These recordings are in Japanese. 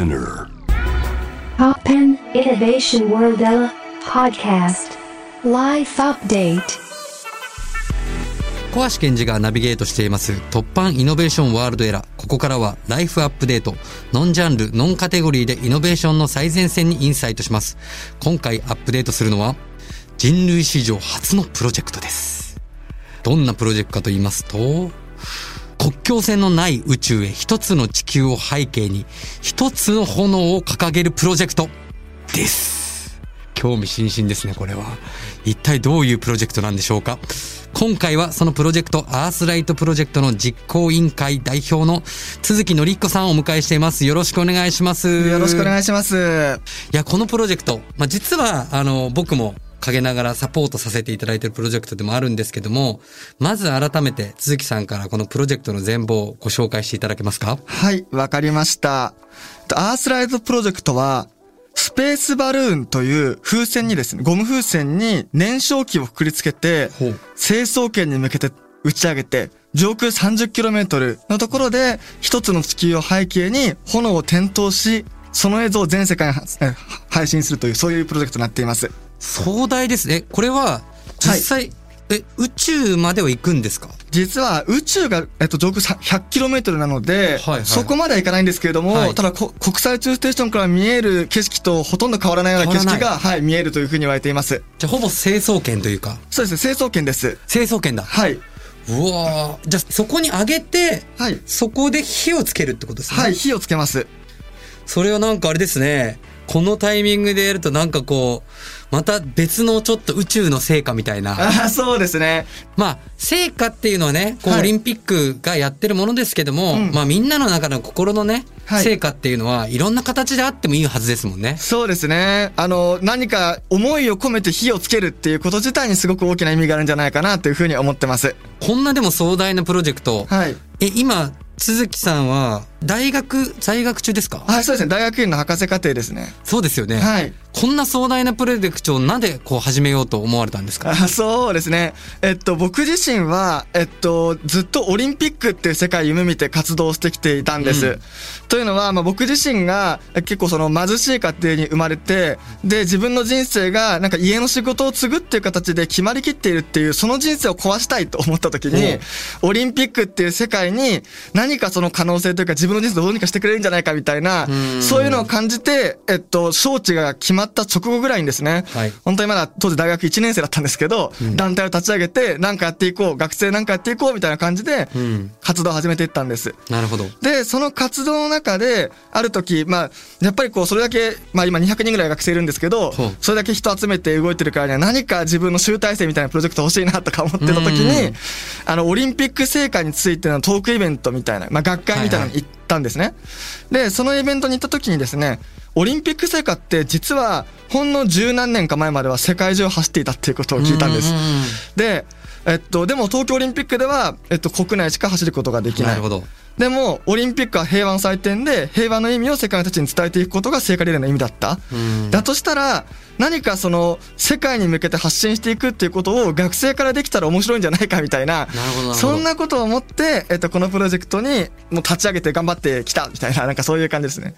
Spinner. Poppen Innovation World Podcast Life Update 小橋健二がナビゲートしています突破イノベーションワールドエラー。ここからはライフアップデート。ノンジャンル、ノンカテゴリーでイノベーションの最前線にインサイトします。今回アップデートするのは人類史上初のプロジェクトです。どんなプロジェクトかと言いますと、国境線のない宇宙へ一つの地球を背景に一つの炎を掲げるプロジェクトです。興味津々ですね、これは。一体どういうプロジェクトなんでしょうか今回はそのプロジェクト、アースライトプロジェクトの実行委員会代表の鈴木紀彦さんをお迎えしています。よろしくお願いします。よろしくお願いします。いや、このプロジェクト、まあ、実は、あの、僕も陰ながらサポートさせていただいているプロジェクトでもあるんですけども、まず改めて鈴木さんからこのプロジェクトの全貌をご紹介していただけますか？はい、わかりました。アースライトプロジェクトは、スペースバルーンという風船にですね、ゴム風船に燃焼器をくくりつけて。成層圏に向けて打ち上げて、上空 30km のところで、一つの地球を背景に炎を点灯し、その映像を全世界に配信するという、そういうプロジェクトになっています。壮大ですね。これは、実際、え、宇宙までは行くんですか？実は宇宙が、えっと、上空さ 100km なので、はいはいそこまではいかないんですけれども、はいただこ国際宇宙ステーションから見える景色とほとんど変わらないような景色が、はい、見えるというふうに言われています。じゃあほぼ成層圏というか、そうですね、成層圏です。成層圏だ。はい。うわーじゃあそこに上げて、はい。そこで火をつけるってことですね。はい、火をつけます。それはなんかあれですね。このタイミングでやるとなんかこう、また別のちょっと宇宙の成果みたいな。ああ、そうですね。まあ、成果っていうのはね、こう、はいオリンピックがやってるものですけども、うんまあみんなの中の心のね、はい成果っていうのは、いろんな形であってもいいはずですもんね。そうですね。あの、何か思いを込めて火をつけるっていうこと自体にすごく大きな意味があるんじゃないかなというふうに思ってます。こんなでも壮大なプロジェクト。はい。え、今、鈴木さんは、大学、在学中ですか？はい、そうですね。大学院の博士課程ですね。そうですよね。はい。こんな壮大なプロジェクトをなんでこう始めようと思われたんですか？あそうですね。えっと、僕自身は、えっと、ずっとオリンピックっていう世界を夢見て活動してきていたんです。うんというのは、まあ、僕自身がえ結構その貧しい家庭に生まれて、で、自分の人生がなんか家の仕事を継ぐっていう形で決まりきっているっていう、その人生を壊したいと思った時に、オリンピックっていう世界に何かその可能性というか自分の人生をどうにかしてくれるんじゃないかみたいな、ん。そういうのを感じて、えっと、招致が決まった直後ぐらいにですね、はい。本当にまだ当時大学1年生だったんですけど、団体を立ち上げて、なんかやっていこう、学生なんかやっていこうみたいな感じでん、活動を始めていったんです。なるほど。で、その活動の中で、ある時、まあ、やっぱりこう、それだけ、まあ今200人ぐらい学生いるんですけどそれだけ人集めて動いてるからには何か自分の集大成みたいなプロジェクト欲しいなとか思ってた時うん。に、あの、オリンピック成果についてのトークイベントみたいな、まあ学会みたいなのに行ったんですね。で、そのイベントに行った時にですね、オリンピック成果って実はほんの十何年か前までは世界中を走っていたっていうことを聞いたんですう。んで、えっと、でも東京オリンピックでは、えっと、国内しか走ることができない。なるほど。でも、オリンピックは平和の祭典で、平和の意味を世界の人たちに伝えていくことが聖火リレーの意味だった。うんだとしたら、何かその、世界に向けて発信していくっていうことを学生からできたら面白いんじゃないかみたいな、なるほどなるほどそんなことを思って、えっと、このプロジェクトに、もう立ち上げて頑張ってきたみたいな、なんかそういう感じですね。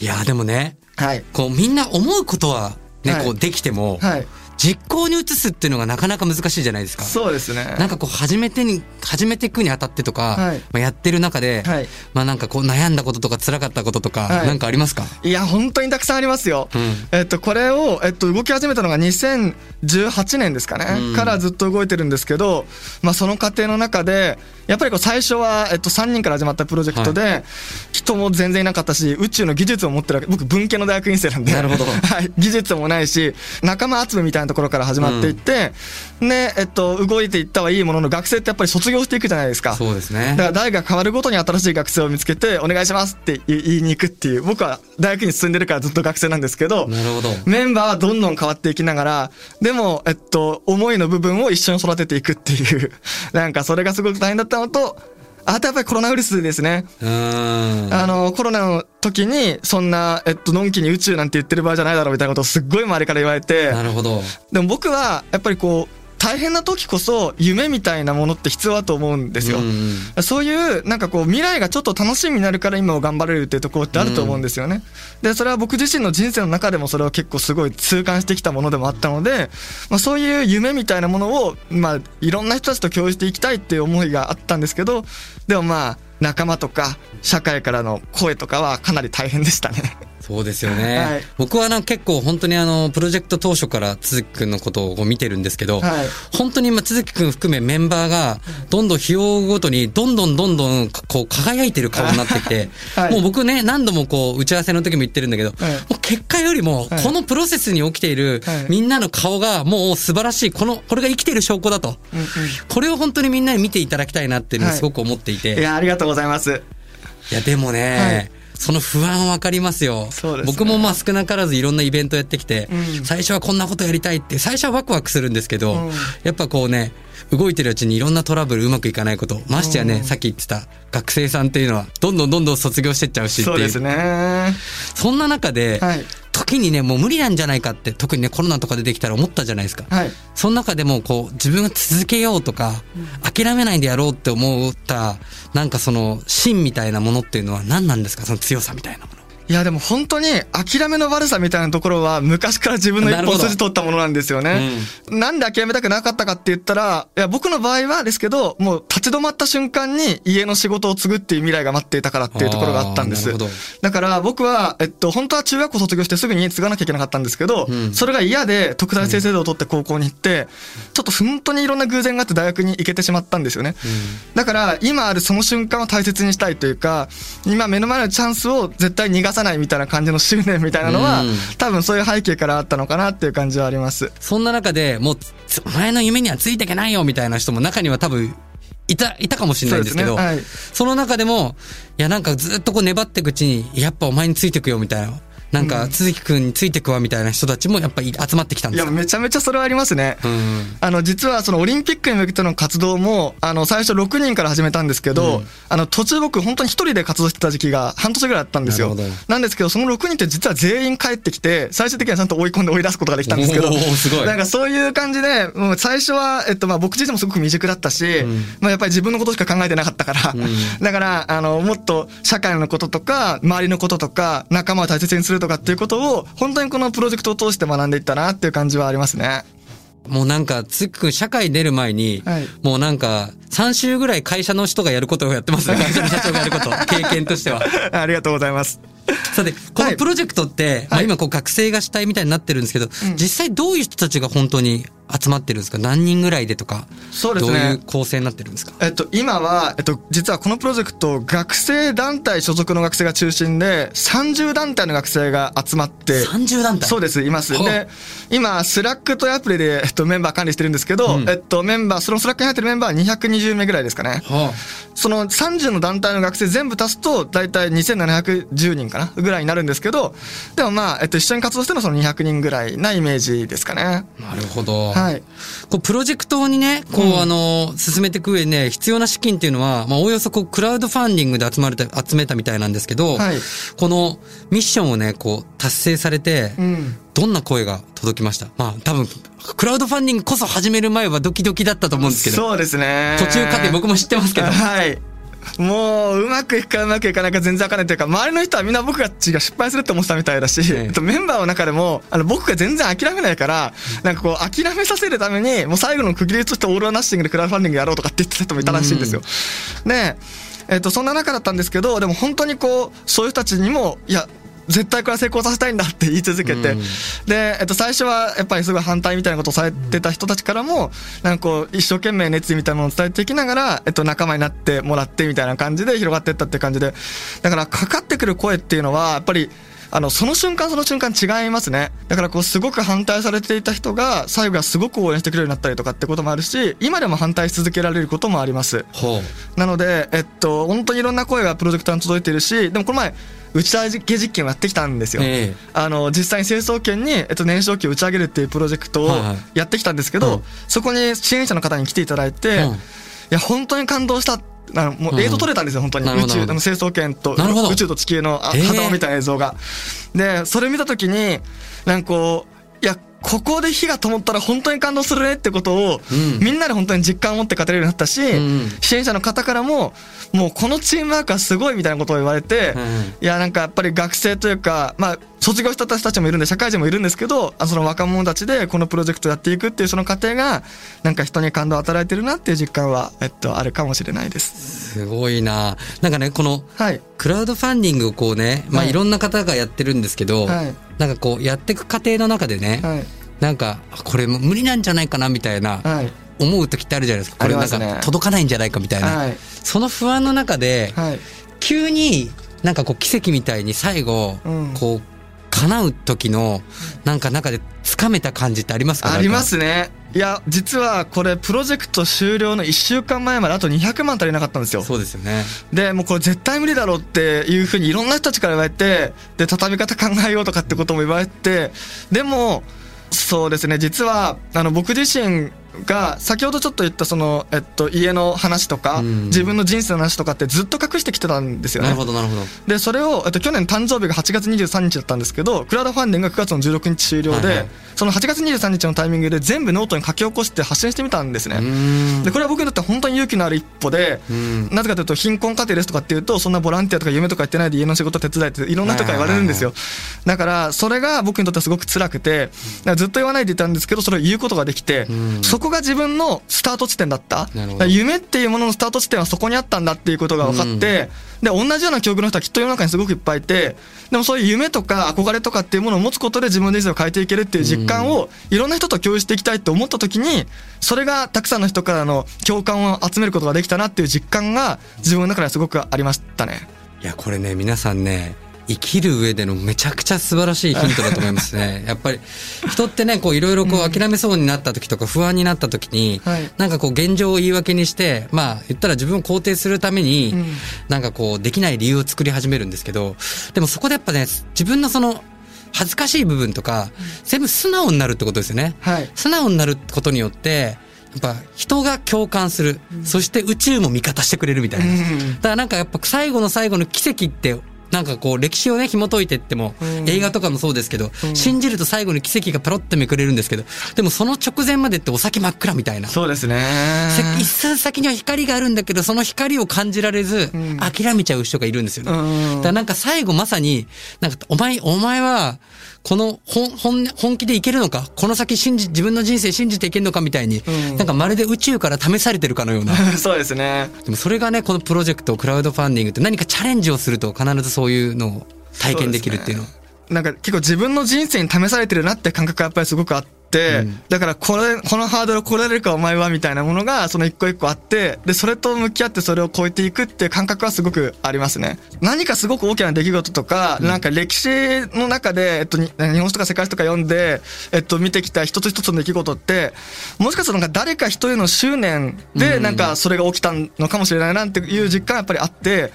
いや、でもね、はい。こうみんな思うことはね、はいこうできても、はい。実行に移すっていうのがなかなか難しいじゃないですか。そうですね。なんかこう始めてに、始めていくにあたってとか、はい。まあ、やってる中で、はい。まあなんかこう悩んだこととか辛かったこととか、はい。なんかありますか？いや、本当にたくさんありますよ。うん。えっと、これを、えっと、動き始めたのが2018年ですかね、うん。からずっと動いてるんですけど、まあ、その過程の中で、やっぱりこう最初は、えっと、3人から始まったプロジェクトで、人も全然いなかったし、宇宙の技術を持ってるわけ、僕、文系の大学院生なんで、なるほど。はい、技術もないし、仲間集めみたいなところから始まっていって、で、えっと、動いていったはいいものの、学生ってやっぱり卒業していくじゃないですか。そうですねだ。から代が変わるごとに新しい学生を見つけて、お願いしますって言い言いに行くっていう、僕は大学に進んでるからずっと学生なんですけど、なるほど。メンバーはどんどん変わっていきながら、でも、えっと、思いの部分を一緒に育てていくっていう、なんかそれがすごく大変だったのと、あとやっぱりコロナウイルスですね。あの、コロナの時に、そんな、えっと、のんきに宇宙なんて言ってる場合じゃないだろうみたいなことをすっごい周りから言われて、なるほど。でも僕は、やっぱりこう、大変な時こそ夢みたいなものって必要だと思うんですよ。うんうんそういう、なんかこう、未来がちょっと楽しみになるから今を頑張れるっていうところってあると思うんですよね。で、それは僕自身の人生の中でもそれは結構すごい痛感してきたものでもあったので、まあそういう夢みたいなものを、まあいろんな人たちと共有していきたいっていう思いがあったんですけど、でもまあ、仲間とか社会からの声とかはかなり大変でしたね。そうですよね。はい。僕はな結構本当にあの、プロジェクト当初から鈴木くんのことを見てるんですけど、はい。本当に今鈴木くん含めメンバーが、どんどん日を追うごとに、どんどんどんどんこう輝いてる顔になってきて、はい。もう僕ね、何度もこう、打ち合わせの時も言ってるんだけど、はい。もう結果よりも、はい。このプロセスに起きているはい。みんなの顔がもう素晴らしい、この、これが生きている証拠だと。うんうん。これを本当にみんなに見ていただきたいなっていうのをはい。すごく思っていて。いや、ありがとうございます。いや、でもね、はいその不安わかりますよ。そうですね僕もまあ少なからずいろんなイベントやってきて、うん最初はこんなことやりたいって、最初はワクワクするんですけど、うんやっぱこうね、動いてるうちにいろんなトラブルうまくいかないこと、ましてやね、うんさっき言ってた学生さんっていうのは、どんどんどんどん卒業してっちゃうしっていう。そうですね。そんな中で、はい。時にね、もう無理なんじゃないかって、特にね、コロナとかでできたら思ったじゃないですか。はい。その中でもこう自分が続けようとか、諦めないでやろうって思った、なんかその芯みたいなものっていうのは何なんですか？その強さみたいなもの。いやでも本当に諦めの悪さみたいなところは昔から自分の一本筋取ったものなんですよね。なんで諦めたくなかったかって言ったら、いや僕の場合はですけど、もう立ち止まった瞬間に家の仕事を継ぐっていう未来が待っていたからっていうところがあったんです。だから僕は、えっと、本当は中学校卒業してすぐに継がなきゃいけなかったんですけど、うんそれが嫌で特大生制度を取って高校に行って、ちょっと本当にいろんな偶然があって大学に行けてしまったんですよね。だから今あるその瞬間を大切にしたいというか今目の前のチャンスを絶対逃がさないみたいな感じの執念みたいなのは、うん。多分そういう背景からあったのかなっていう感じはあります。そんな中でもうつ、お前の夢にはついていけないよみたいな人も中には多分、いた、いたかもしれないんですけど、そね。はい。その中でも、いやなんかずっとこう粘っていくうちに、やっぱお前についてくよみたいな、なんか、鈴木くんについてくわみたいな人たちもやっぱり集まってきたんいやですか？めちゃめちゃそれはありますね。うん。あの実はそのオリンピックに向けての活動もあの最初6人から始めたんですけど、うん。あの途中僕本当に一人で活動してた時期が半年ぐらいあったんですよ。ななんですけどその6人って実は全員帰ってきて最終的にはちゃんと追い込んで追い出すことができたんですけど おーすごい。なんかそういう感じでもう最初は、えっと、まあ僕自身もすごく未熟だったし、ん。まあ、やっぱり自分のことしか考えてなかったから、ん。だからあのもっと社会のこととか周りのこととか仲間を大切にするとかっていうことを本当にこのプロジェクトを通して学んでいったなっていう感じはありますね。もうなんか、つっくん社会出る前に、はいもうなんか、3週ぐらい会社の人がやることをやってますね。会社の社長がやること。経験としては。ありがとうございます。さて、このプロジェクトって、まあはい今こう学生が主体みたいになってるんですけど、実際どういう人たちが本当に集まってるんですか？何人ぐらいでとか。そうですねどういう構成になってるんですか？えっと、今は、えっと、実はこのプロジェクト、学生団体所属の学生が中心で、30団体の学生が集まって、?30 団体？そうです、います。で、今、 Slack というアプリで、えっと、メンバー管理してるんですけど、うんえっと、メンバー、その Slack に入ってるメンバーは220名ぐらいですかね。はその30の団体の学生全部足すと、大体2710人かなぐらいになるんですけど、でもまあ、えっと、一緒に活動してるのはその200人ぐらいなイメージですかね。あ、なるほど。はい。こう、プロジェクトにね、こう、うんあの、進めていく上で、ね、必要な資金っていうのは、まあ、おおよそこう、クラウドファンディングで集まれた、集めたみたいなんですけど、はいこのミッションをね、こう、達成されて、うん。どんな声が届きました？まあ、多分、クラウドファンディングこそ始める前はドキドキだったと思うんですけど、そうですね。途中過程僕も知ってますけど、はい。もう、うまくいくかうまくいかないか全然わかんないというか、周りの人はみんな僕たちが失敗するって思ってたみたいだし、ええ。えっとメンバーの中でも、あの、僕が全然諦めないから、なんかこう、諦めさせるために、もう最後の区切りとしてオールアナッシングでクラウドファンディングやろうとかって言ってた人もいたらしいんですよ。で、えっと、そんな中だったんですけど、でも本当にこう、そういう人たちにも、いや、絶対これは成功させたいんだって言い続けて、うんで、えっと、最初はやっぱりすごい反対みたいなことをされてた人たちからも、なんかこう、一生懸命熱意みたいなものを伝えていきながら、えっと、仲間になってもらってみたいな感じで広がっていったって感じで、だからかかってくる声っていうのは、やっぱり、あの、その瞬間その瞬間違いますね。だからこう、すごく反対されていた人が、最後はすごく応援してくれるようになったりとかってこともあるし、今でも反対し続けられることもあります。なので、えっと、本当にいろんな声がプロジェクターに届いているし、でもこの前、打ち上げ実験をやってきたんですよ。ええあの、実際に成層圏に、えっと、燃焼機を打ち上げるっていうプロジェクトをはいはいやってきたんですけど、うんそこに支援者の方に来ていただいて、うんいや、本当に感動した。あのもうんう映像撮れたんですよ、本当に。宇宙、の成層圏と宇宙と地球のあへえ狭間みたいな映像が。で、それ見たときに、なんかこう、ここで火が灯ったら本当に感動するねってことを、うん。みんなで本当に実感を持って語れるようになったし、ん支援者の方からも、もうこのチームワークはすごいみたいなことを言われて、うんいや、なんかやっぱり学生というか、まあ、卒業した人たちもいるんで、社会人もいるんですけど、あその若者たちでこのプロジェクトをやっていくっていうその過程が、なんか人に感動を与えてるなっていう実感は、えっと、あるかもしれないです。すごいな。なんかね、この、はい。クラウドファンディングをこうね、まあはい。いろんな方がやってるんですけど、はいなんかこうやっていく過程の中でね、はい。なんかこれ無理なんじゃないかなみたいなはい。思う時ってあるじゃないですか。これなんか届かないんじゃないかみたいな。はい。その不安の中で、はい。急になんかこう奇跡みたいに最後、うんこう叶う時のなんか中で掴めた感じってありますか？ありま。すね。いや、実はこれ、プロジェクト終了の1週間前まであと200万足りなかったんですよ。そうですよね。で、もうこれ絶対無理だろうっていうふうにいろんな人たちから言われて、で、畳み方考えようとかってことも言われて、でも、そうですね、実は、あの、僕自身が、先ほどちょっと言ったその、えっと、家の話とか、うん自分の人生の話とかってずっと隠してきてたんですよね。なるほどなるほど。で、それを、えっと、去年誕生日が8月23日だったんですけど、クラウドファンディングが9月の16日終了で、はいはいその8月23日のタイミングで全部ノートに書き起こして発信してみたんですね。で、これは僕にとって本当に勇気のある一歩で、うんなぜかというと、貧困家庭ですとかっていうと、そんなボランティアとか夢とかやってないで家の仕事手伝いっていろんな人から言われるんですよ。だから、それが僕にとってはすごく辛くて、ずっと言わないでいたんですけど、それを言うことができて、うんそこが自分のスタート地点だった。夢っていうもののスタート地点はそこにあったんだっていうことが分かって、で、同じような境遇の人はきっと世の中にすごくいっぱいいて、でもそういう夢とか憧れとかっていうものを持つことで自分の人生を変えていけるっていう実感をいろんな人と共有していきたいって思った時に、それがたくさんの人からの共感を集めることができたなっていう実感が自分の中ではすごくありましたね。いや、これね、皆さんね、生きる上でのめちゃくちゃ素晴らしいヒントだと思いますね。やっぱり、人ってね、こういろいろこう諦めそうになった時とか不安になった時に、はいなんかこう現状を言い訳にして、まあ言ったら自分を肯定するために、うんなんかこうできない理由を作り始めるんですけど、でもそこでやっぱね、自分のその恥ずかしい部分とか、全部素直になるってことですよね。はい。素直になることによって、やっぱ人が共感する、そして宇宙も味方してくれるみたいな。うんだからなんかやっぱ最後の最後の奇跡って、なんかこう歴史をね紐解いてっても、うん映画とかもそうですけど、うん信じると最後に奇跡がパロッとめくれるんですけど、でもその直前までってお先真っ暗みたいな。そうですね。せ一寸先には光があるんだけど、その光を感じられず、うん諦めちゃう人がいるんですよね。うんだからなんか最後まさに、なんかお前、お前は、この本、本、本気でいけるのか？この先信じ、自分の人生信じていけるのかみたいに、うんなんかまるで宇宙から試されてるかのような。そうですね。でもそれがね、このプロジェクト、クラウドファンディングって何かチャレンジをすると必ずそういうのを体験できるっていうの。なんか結構自分の人生に試されてるなって感覚がやっぱりすごくあって、うん。だからこれ、このハードルを超えられるかお前はみたいなものがその一個一個あって、で、それと向き合ってそれを超えていくっていう感覚はすごくありますね。何かすごく大きな出来事とか、なんか歴史の中で、えっと、に日本史とか世界史とか読んで、えっと、見てきた一つ一つの出来事って、もしかするとなんか誰か一人の執念でなんかそれが起きたのかもしれないなっていう実感がやっぱりあって、なんか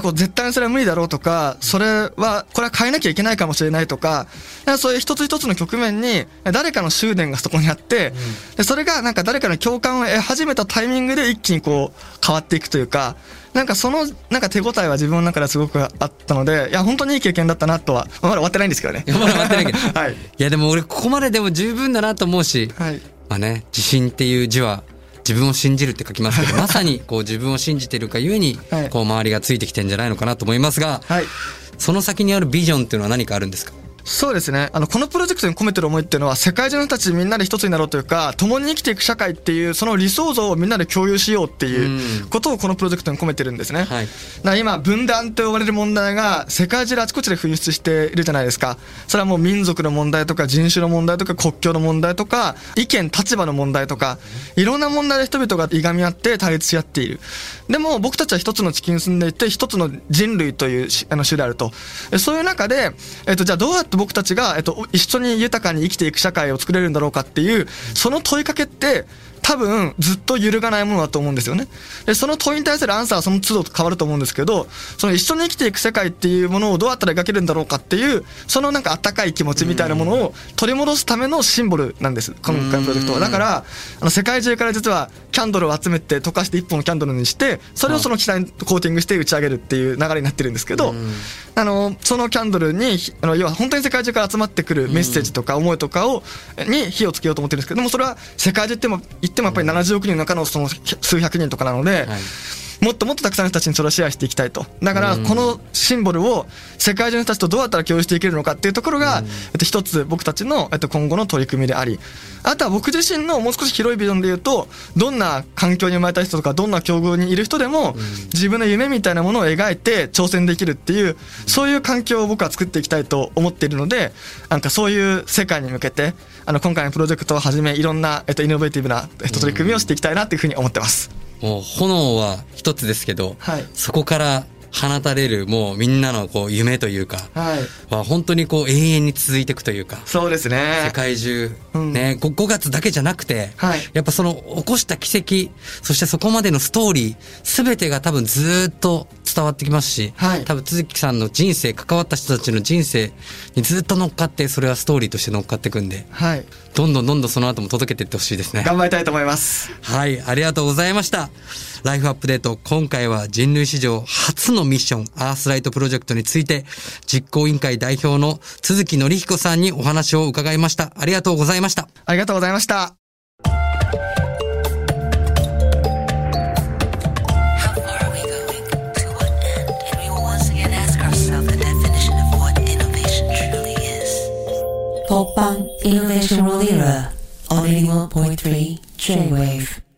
こう絶対にそれは無理だろうとか、それは、これは変えなきゃいけないかもしれないとか、かそういう一つ一つの局面に誰かの執念がそこにあって、でそれがなんか誰かの共感を得始めたタイミングで一気にこう変わっていくというか、なんかそのなんか手応えは自分の中ではすごくあったので、いや本当にいい経験だったなとは、まだ終わってないんですけどね。いやまだ終わってないけど はい。いやでも俺ここまででも十分だなと思うし、はい。まあね、自信っていう字は自分を信じるって書きますけど、まさにこう自分を信じてるかゆえにはい、こう周りがついてきてんじゃないのかなと思いますが、はい。その先にあるビジョンっていうのは何かあるんですか？そうですね。あの、このプロジェクトに込めてる思いっていうのは、世界中の人たちみんなで一つになろうというか、共に生きていく社会っていう、その理想像をみんなで共有しようっていうことをこのプロジェクトに込めてるんですね。はい今、分断と呼ばれる問題が世界中であちこちで噴出しているじゃないですか。それはもう民族の問題とか人種の問題とか国境の問題とか、意見、立場の問題とか、いろんな問題で人々がいがみ合って対立し合っている。でも僕たちは一つの地球に住んでいて、一つの人類というしあの種であると。えそういう中で、えっと、じゃあどうやって僕たちが、えっと、一緒に豊かに生きていく社会を作れるんだろうかっていう、その問いかけって、多分ずっと揺るがないものだと思うんですよね。で、その問いに対するアンサーはその都度変わると思うんですけど、その一緒に生きていく世界っていうものをどうやったら描けるんだろうかっていう、そのなんか温かい気持ちみたいなものを取り戻すためのシンボルなんです。今回のプロジェクトは。だから、あの世界中から実は、ャンドルを集めて溶かして1本のキャンドルにしてそれをその機体にコーティングして打ち上げるっていう流れになってるんですけど、あのそのキャンドルにあの要は本当に世界中から集まってくるメッセージとか思いとかをに火をつけようと思ってるんですけどもそれは世界中っても言ってもやっぱり70億人の中のその数百人とかなので。はいもっともっとたくさんの人たちにそれをシェアしていきたいと。だから、このシンボルを世界中の人たちとどうやったら共有していけるのかっていうところが、えっと、一つ僕たちの、えっと、今後の取り組みであり、あとは僕自身のもう少し広いビジョンで言うと、どんな環境に生まれた人とか、どんな境遇にいる人でも、自分の夢みたいなものを描いて挑戦できるっていう、そういう環境を僕は作っていきたいと思っているので、なんかそういう世界に向けて、あの、今回のプロジェクトをはじめ、いろんな、えっと、イノベーティブな、えっと、取り組みをしていきたいなっていうふうに思ってます。もう炎は一つですけど、はいそこから放たれるもうみんなのこう夢というか、はい。は本当にこう永遠に続いていくというか、そうですね。世界中、うんね、5, 5月だけじゃなくて、はいやっぱその起こした奇跡、そしてそこまでのストーリー、すべてが多分ずーっと伝わってきますし、はい多分都築さんの人生、関わった人たちの人生にずっと乗っかって、それはストーリーとして乗っかっていくんで、はい。どんどんどんどんその後も届けていってほしいですね。頑張りたいと思います。はい、ありがとうございました。ライフアップデート、今回は人類史上初のミッション、アースライトプロジェクトについて、実行委員会代表の鈴木紀彦さんにお話を伺いました。ありがとうございました。ありがとうございました。Popang Innovation World Era on 81.3 J-Wave.